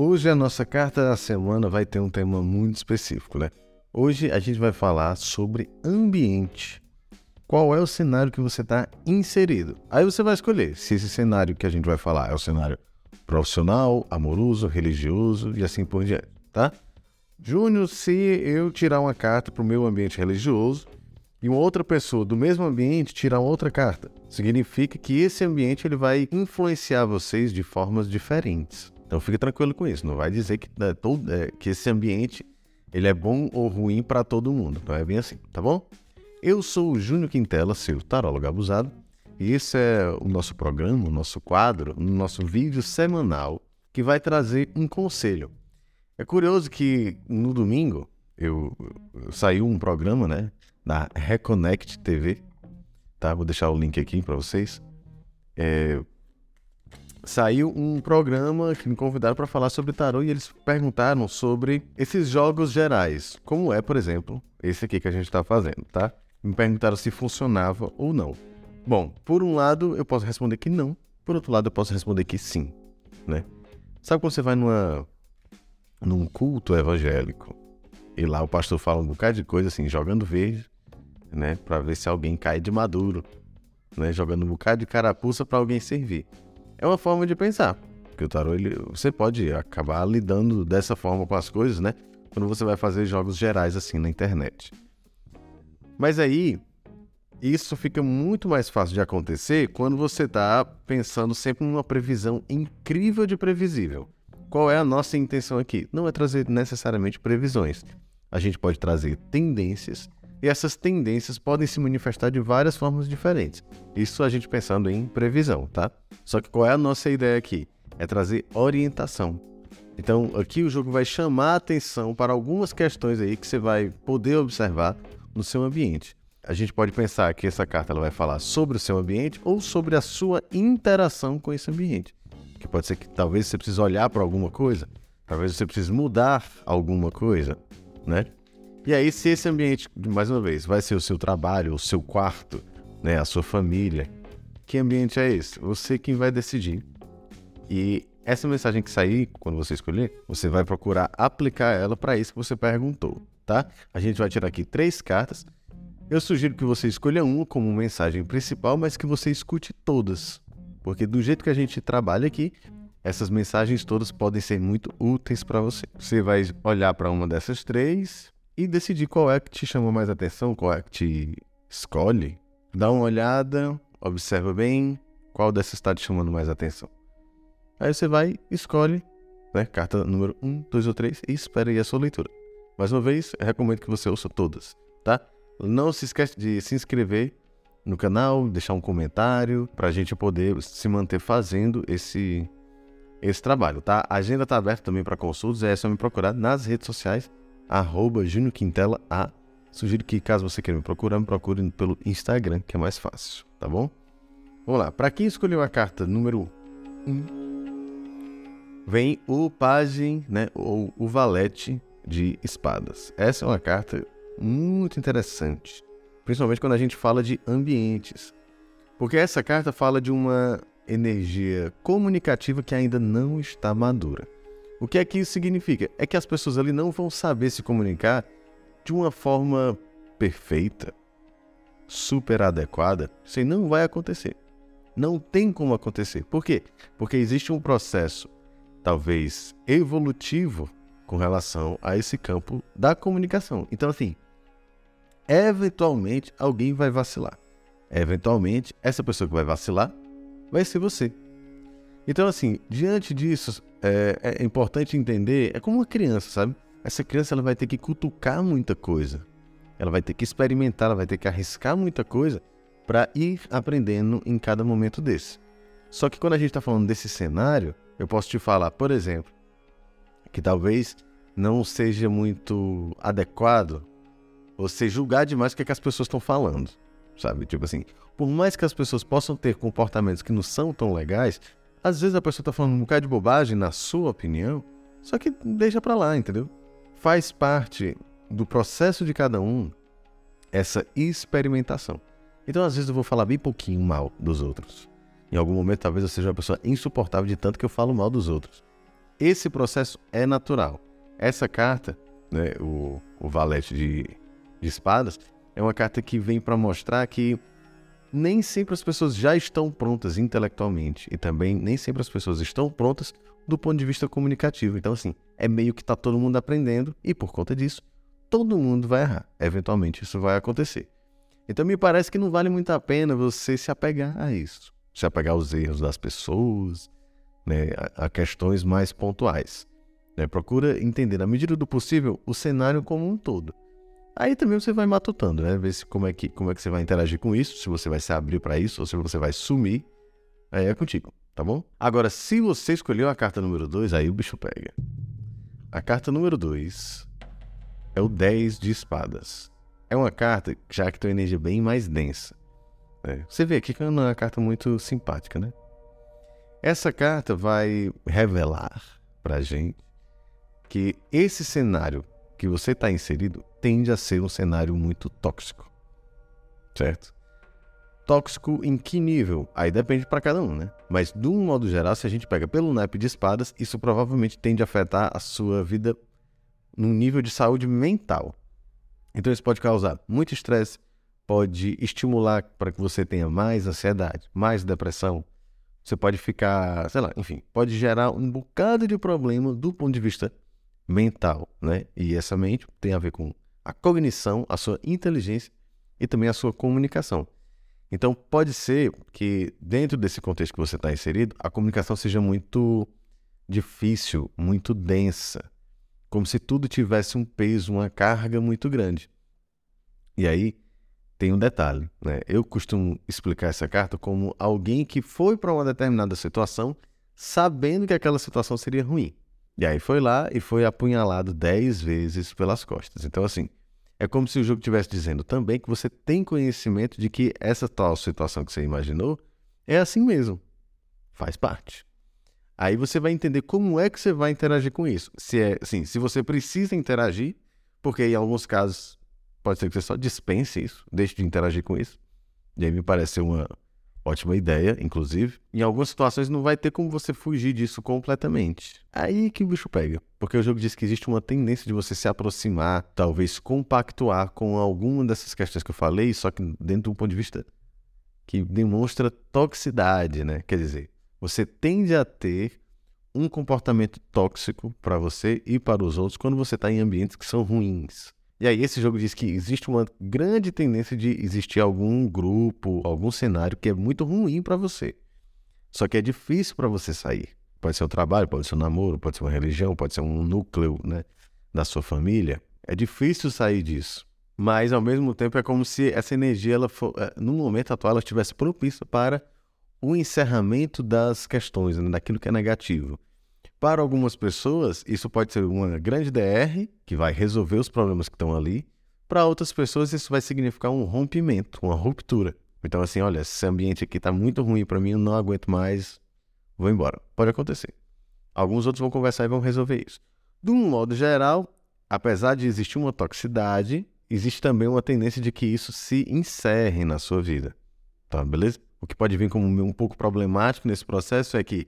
Hoje a nossa carta da semana vai ter um tema muito específico, né? Hoje a gente vai falar sobre ambiente. Qual é o cenário que você está inserido? Aí você vai escolher se esse cenário que a gente vai falar é o cenário profissional, amoroso, religioso e assim por diante, tá? Júnior, se eu tirar uma carta para o meu ambiente religioso e uma outra pessoa do mesmo ambiente tirar outra carta, significa que esse ambiente ele vai influenciar vocês de formas diferentes. Então fique tranquilo com isso. Não vai dizer que, né, todo, é, que esse ambiente ele é bom ou ruim para todo mundo. Não é bem assim, tá bom? Eu sou o Júnior Quintela, seu tarólogo abusado, e esse é o nosso programa, o nosso quadro, o nosso vídeo semanal que vai trazer um conselho. É curioso que no domingo eu, eu saiu um programa, né, da Reconnect TV, tá? Vou deixar o link aqui para vocês. É, saiu um programa que me convidaram para falar sobre tarô e eles perguntaram sobre esses jogos gerais, como é, por exemplo, esse aqui que a gente está fazendo, tá? Me perguntaram se funcionava ou não. Bom, por um lado eu posso responder que não, por outro lado eu posso responder que sim, né? Sabe quando você vai numa num culto evangélico e lá o pastor fala um bocado de coisa assim, jogando verde, né, para ver se alguém cai de maduro, né, jogando um bocado de carapuça para alguém servir. É uma forma de pensar, porque o tarô ele, você pode acabar lidando dessa forma com as coisas, né? Quando você vai fazer jogos gerais assim na internet. Mas aí, isso fica muito mais fácil de acontecer quando você está pensando sempre numa previsão incrível de previsível. Qual é a nossa intenção aqui? Não é trazer necessariamente previsões. A gente pode trazer tendências e essas tendências podem se manifestar de várias formas diferentes. Isso a gente pensando em previsão, tá? Só que qual é a nossa ideia aqui? É trazer orientação. Então, aqui o jogo vai chamar a atenção para algumas questões aí que você vai poder observar no seu ambiente. A gente pode pensar que essa carta ela vai falar sobre o seu ambiente ou sobre a sua interação com esse ambiente. Que pode ser que talvez você precise olhar para alguma coisa, talvez você precise mudar alguma coisa, né? E aí, se esse ambiente, mais uma vez, vai ser o seu trabalho, o seu quarto, né, a sua família, que ambiente é esse? Você quem vai decidir. E essa mensagem que sair, quando você escolher, você vai procurar aplicar ela para isso que você perguntou tá? A gente vai tirar aqui três cartas. Eu sugiro que você escolha uma como mensagem principal, mas que você escute todas. Porque do jeito que a gente trabalha aqui, essas mensagens todas podem ser muito úteis para você. Você vai olhar para uma dessas três e decidir qual é que te chama mais atenção, qual é que te escolhe. Dá uma olhada, observa bem qual dessas está te chamando mais atenção. Aí você vai, escolhe, né, carta número 1, 2 ou 3 e espera aí a sua leitura. Mais uma vez, recomendo que você ouça todas, tá? Não se esqueça de se inscrever no canal, deixar um comentário para a gente poder se manter fazendo esse esse trabalho, tá? A agenda está aberta também para consultas, é só me procurar nas redes sociais, arroba Júnior Quintela A. Sugiro que caso você queira me procurar, me procure pelo Instagram, que é mais fácil, tá bom? Vamos lá, para quem escolheu a carta número 1, um, vem o pajem, né, ou o valete de espadas. Essa é uma carta muito interessante, principalmente quando a gente fala de ambientes, porque essa carta fala de uma energia comunicativa que ainda não está madura. O que é que isso significa? É que as pessoas ali não vão saber se comunicar de uma forma perfeita, super adequada. Isso aí não vai acontecer. Não tem como acontecer. Por quê? Porque existe um processo, talvez evolutivo, com relação a esse campo da comunicação. Então, assim, eventualmente alguém vai vacilar. Eventualmente, essa pessoa que vai vacilar vai ser você. Então, assim, diante disso, é, é importante entender, é como uma criança, sabe? Essa criança ela vai ter que cutucar muita coisa. Ela vai ter que experimentar, ela vai ter que arriscar muita coisa para ir aprendendo em cada momento desse. Só que quando a gente está falando desse cenário, eu posso te falar, por exemplo, que talvez não seja muito adequado você julgar demais o que, é que as pessoas estão falando, sabe? Tipo assim, por mais que as pessoas possam ter comportamentos que não são tão legais, às vezes a pessoa está falando um bocado de bobagem, na sua opinião, só que deixa pra lá, entendeu? Faz parte do processo de cada um essa experimentação. Então, às vezes, eu vou falar bem pouquinho mal dos outros. Em algum momento, talvez eu seja uma pessoa insuportável de tanto que eu falo mal dos outros. esse processo é natural. Essa carta, né, o, o valete de, de espadas, é uma carta que vem para mostrar que nem sempre as pessoas já estão prontas intelectualmente e também nem sempre as pessoas estão prontas do ponto de vista comunicativo. Então, assim, é meio que está todo mundo aprendendo e por conta disso, todo mundo vai errar. Eventualmente isso vai acontecer. Então, me parece que não vale muito a pena você se apegar a isso, se apegar aos erros das pessoas, né, a questões mais pontuais. Né? Procura entender, na medida do possível, o cenário como um todo. Aí também você vai matutando, né? Ver se, como, é que, como é que você vai interagir com isso, se você vai se abrir para isso ou se você vai sumir. Aí é contigo, tá bom? Agora, se você escolheu a carta número 2, aí o bicho pega. A carta número 2 é o 10 de espadas. É uma carta já que tem uma energia bem mais densa. Né? Você vê aqui que é uma carta muito simpática, né? Essa carta vai revelar pra gente que esse cenário que você está inserido tende a ser um cenário muito tóxico. Certo? Tóxico em que nível? Aí depende para cada um, né? Mas, de um modo geral, se a gente pega pelo naipe de espadas, isso provavelmente tende a afetar a sua vida num nível de saúde mental. Então, isso pode causar muito estresse, pode estimular para que você tenha mais ansiedade, mais depressão. Você pode ficar, sei lá, enfim, pode gerar um bocado de problema do ponto de vista mental, né? E essa mente tem a ver com a cognição, a sua inteligência e também a sua comunicação. Então, pode ser que dentro desse contexto que você está inserido, a comunicação seja muito difícil, muito densa, como se tudo tivesse um peso, uma carga muito grande. E aí tem um detalhe, né? Eu costumo explicar essa carta como alguém que foi para uma determinada situação sabendo que aquela situação seria ruim. E aí foi lá e foi apunhalado dez vezes pelas costas. Então, assim, é como se o jogo estivesse dizendo também que você tem conhecimento de que essa tal situação que você imaginou é assim mesmo. Faz parte. Aí você vai entender como é que você vai interagir com isso. Se é, assim, se você precisa interagir, porque em alguns casos pode ser que você só dispense isso, deixe de interagir com isso. E aí me parece uma Ótima ideia, inclusive. Em algumas situações não vai ter como você fugir disso completamente. Aí que o bicho pega. Porque o jogo diz que existe uma tendência de você se aproximar, talvez compactuar com alguma dessas questões que eu falei, só que dentro de um ponto de vista que demonstra toxicidade, né? Quer dizer, você tende a ter um comportamento tóxico para você e para os outros quando você está em ambientes que são ruins. E aí esse jogo diz que existe uma grande tendência de existir algum grupo, algum cenário que é muito ruim para você. Só que é difícil para você sair. Pode ser o trabalho, pode ser o namoro, pode ser uma religião, pode ser um núcleo né, da sua família. É difícil sair disso. Mas ao mesmo tempo é como se essa energia, ela for, é, no momento atual, ela estivesse propícia para o encerramento das questões, né, daquilo que é negativo. Para algumas pessoas, isso pode ser uma grande DR, que vai resolver os problemas que estão ali. Para outras pessoas, isso vai significar um rompimento, uma ruptura. Então, assim, olha, esse ambiente aqui está muito ruim para mim, eu não aguento mais, vou embora. Pode acontecer. Alguns outros vão conversar e vão resolver isso. De um modo geral, apesar de existir uma toxicidade, existe também uma tendência de que isso se encerre na sua vida. Tá, beleza? O que pode vir como um pouco problemático nesse processo é que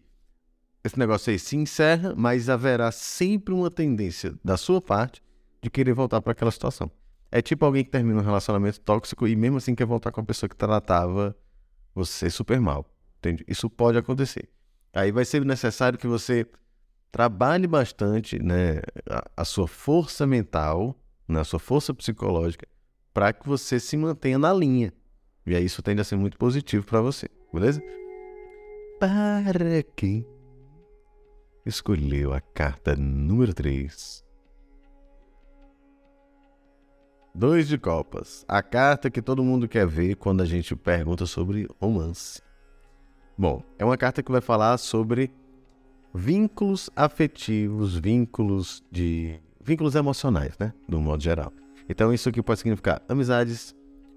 esse negócio aí se encerra, mas haverá sempre uma tendência da sua parte de querer voltar para aquela situação. É tipo alguém que termina um relacionamento tóxico e mesmo assim quer voltar com a pessoa que tratava você super mal. Entende? Isso pode acontecer. Aí vai ser necessário que você trabalhe bastante né, a, a sua força mental, né, a sua força psicológica, para que você se mantenha na linha. E aí isso tende a ser muito positivo para você, beleza? Para quem escolheu a carta número 3. Dois de copas. A carta que todo mundo quer ver quando a gente pergunta sobre romance. Bom, é uma carta que vai falar sobre vínculos afetivos, vínculos de vínculos emocionais, né, do modo geral. Então isso aqui pode significar amizades,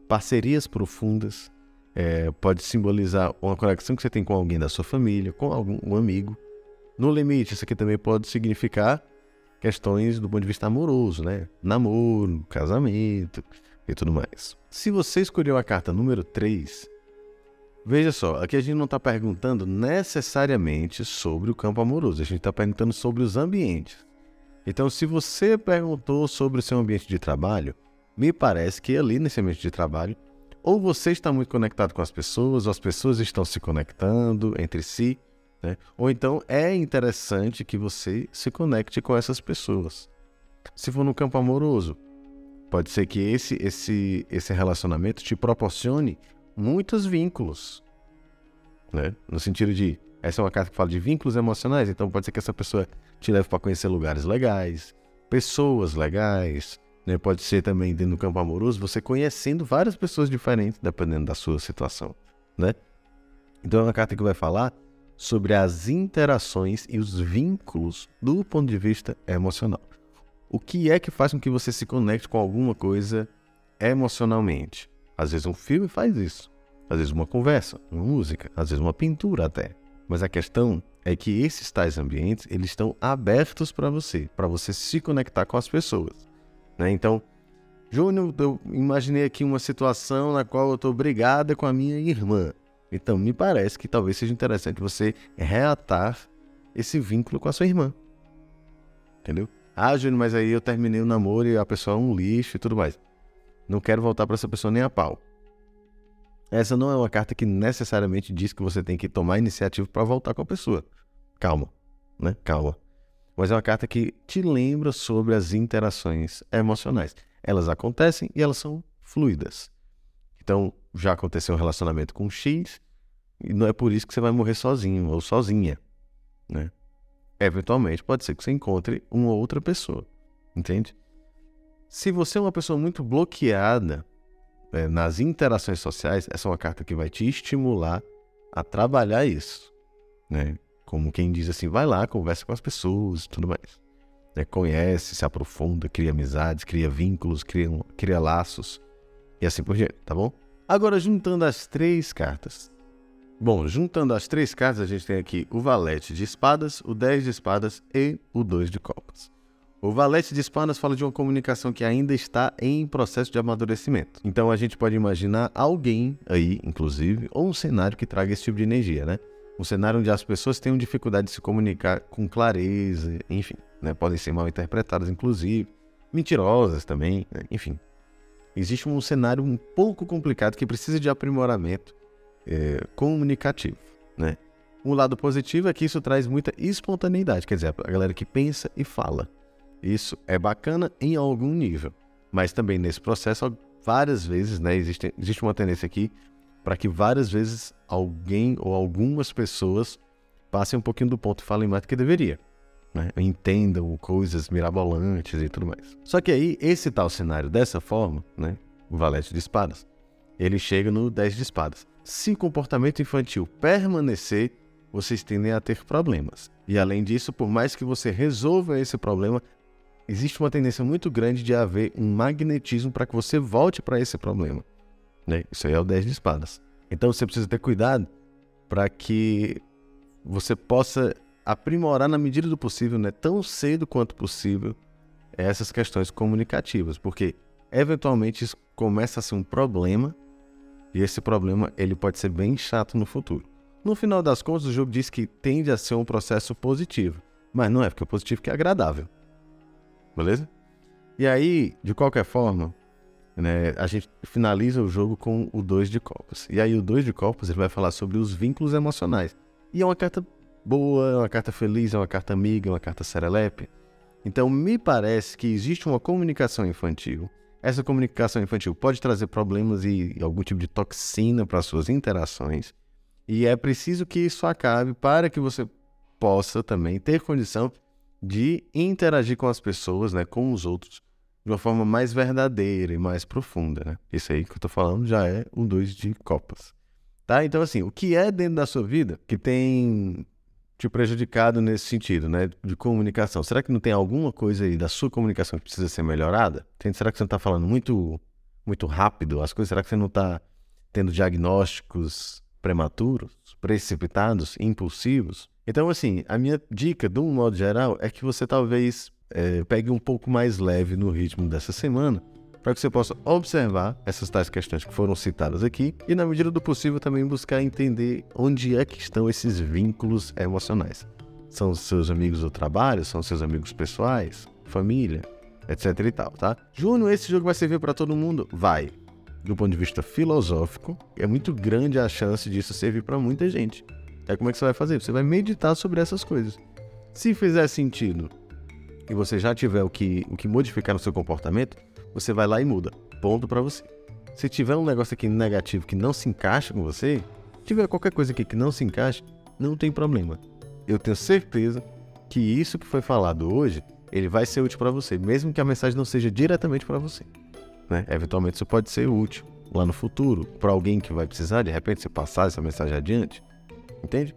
parcerias profundas, é, pode simbolizar uma conexão que você tem com alguém da sua família, com algum um amigo, no limite, isso aqui também pode significar questões do ponto de vista amoroso, né? Namoro, casamento e tudo mais. Se você escolheu a carta número 3, Veja só, aqui a gente não está perguntando necessariamente sobre o campo amoroso, a gente está perguntando sobre os ambientes. Então, se você perguntou sobre o seu ambiente de trabalho, me parece que ali nesse ambiente de trabalho, ou você está muito conectado com as pessoas, ou as pessoas estão se conectando entre si, né? ou então é interessante que você se conecte com essas pessoas. Se for no campo amoroso, pode ser que esse, esse, esse relacionamento te proporcione muitos vínculos. Né? No sentido de, essa é uma carta que fala de vínculos emocionais, então pode ser que essa pessoa te leve para conhecer lugares legais, pessoas legais, né? pode ser também dentro do campo amoroso, você conhecendo várias pessoas diferentes, dependendo da sua situação. Né? Então é uma carta que vai falar sobre as interações e os vínculos do ponto de vista emocional. O que é que faz com que você se conecte com alguma coisa emocionalmente? Às vezes um filme faz isso. Às vezes uma conversa, uma música, às vezes uma pintura até. Mas a questão é que esses tais ambientes, eles estão abertos para você, para você se conectar com as pessoas. Né? Então, Júnior, eu imaginei aqui uma situação na qual eu estou brigada com a minha irmã. Então, me parece que talvez seja interessante você reatar esse vínculo com a sua irmã. Entendeu? Ah, Júnior, mas aí eu terminei o namoro e a pessoa é um lixo e tudo mais. Não quero voltar para essa pessoa nem a pau. Essa não é uma carta que necessariamente diz que você tem que tomar iniciativa para voltar com a pessoa. Calma, né? Calma. Mas é uma carta que te lembra sobre as interações emocionais. Elas acontecem e elas são fluidas. Então, já aconteceu um relacionamento com X, e não é por isso que você vai morrer sozinho ou sozinha, né? Eventualmente, pode ser que você encontre uma outra pessoa, entende? Se você é uma pessoa muito bloqueada é, nas interações sociais, essa é uma carta que vai te estimular a trabalhar isso. Né? Como quem diz assim, vai lá, conversa com as pessoas e tudo mais. Né? Conhece, se aprofunda, cria amizades, cria vínculos, cria, cria laços e assim por diante, tá bom? Agora, juntando as três cartas. Bom, juntando as três cartas, a gente tem aqui o valete de espadas, o 10 de espadas e o 2 de copas. O Valete de Espadas fala de uma comunicação que ainda está em processo de amadurecimento. Então a gente pode imaginar alguém aí, inclusive, ou um cenário que traga esse tipo de energia, né? Um cenário onde as pessoas tenham dificuldade de se comunicar com clareza, enfim, né? Podem ser mal interpretadas, inclusive, mentirosas também, né? enfim. Existe um cenário um pouco complicado que precisa de aprimoramento é, comunicativo, né? Um lado positivo é que isso traz muita espontaneidade, quer dizer, a galera que pensa e fala. Isso é bacana em algum nível, mas também nesse processo, várias vezes, né, existe, existe uma tendência aqui para que várias vezes alguém ou algumas pessoas passem um pouquinho do ponto e falem mais do que deveria. Né? Entendam coisas mirabolantes e tudo mais. Só que aí, esse tal cenário dessa forma, né, o valete de espadas, ele chega no 10 de espadas. Se comportamento infantil permanecer, vocês tendem a ter problemas. E além disso, por mais que você resolva esse problema, existe uma tendência muito grande de haver um magnetismo para que você volte para esse problema. Né? Isso aí é o 10 de espadas. Então você precisa ter cuidado para que você possa aprimorar na medida do possível, né, tão cedo quanto possível, essas questões comunicativas, porque eventualmente isso começa a ser um problema e esse problema ele pode ser bem chato no futuro. No final das contas, o jogo diz que tende a ser um processo positivo, mas não é porque o positivo que é agradável beleza? E aí, de qualquer forma, né, a gente finaliza o jogo com o 2 de copas. E aí o 2 de copas ele vai falar sobre os vínculos emocionais. E é uma carta boa, é uma carta feliz, é uma carta amiga, é uma carta serelepe. Então me parece que existe uma comunicação infantil. Essa comunicação infantil pode trazer problemas e algum tipo de toxina para suas interações. E é preciso que isso acabe para que você possa também ter condição de interagir com as pessoas, né, com os outros, de uma forma mais verdadeira e mais profunda, né? Isso aí que eu tô falando já é um dois de copas. Tá? Então, assim, o que é dentro da sua vida que tem te prejudicado nesse sentido, né? De comunicação. Será que não tem alguma coisa aí da sua comunicação que precisa ser melhorada? Será que você não está falando muito, muito rápido as coisas? Será que você não está tendo diagnósticos prematuros, precipitados, impulsivos? Então, assim, a minha dica, de um modo geral, é que você talvez é, pegue um pouco mais leve no ritmo dessa semana, para que você possa observar essas tais questões que foram citadas aqui e, na medida do possível, também buscar entender onde é que estão esses vínculos emocionais. São seus amigos do trabalho, são seus amigos pessoais, família, etc e tal, tá? Júnior, esse jogo vai servir para todo mundo? Vai. Do ponto de vista filosófico, é muito grande a chance disso servir para muita gente. É como é que você vai fazer? Você vai meditar sobre essas coisas. Se fizer sentido e você já tiver o que, o que modificar no seu comportamento, você vai lá e muda. Ponto para você. Se tiver um negócio aqui negativo que não se encaixa com você, tiver qualquer coisa aqui que não se encaixe, não tem problema. Eu tenho certeza que isso que foi falado hoje, ele vai ser útil para você, mesmo que a mensagem não seja diretamente para você. Né? Eventualmente isso pode ser útil lá no futuro para alguém que vai precisar, de repente você passar essa mensagem adiante, entende?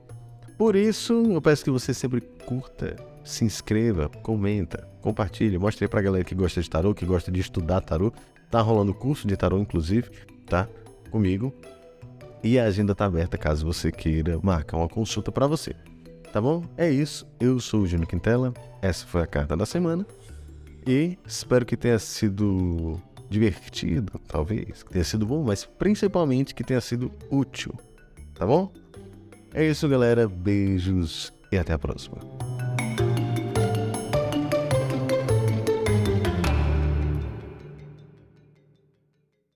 Por isso, eu peço que você sempre curta, se inscreva, comenta, compartilhe, mostre aí pra galera que gosta de tarô, que gosta de estudar tarô. Tá rolando curso de tarô, inclusive, tá? Comigo. E a agenda tá aberta caso você queira marcar uma consulta para você. Tá bom? É isso. Eu sou o Júnior Quintela. Essa foi a carta da semana. E espero que tenha sido divertido, talvez, que tenha sido bom, mas principalmente que tenha sido útil. Tá bom? É isso, galera. Beijos e até a próxima.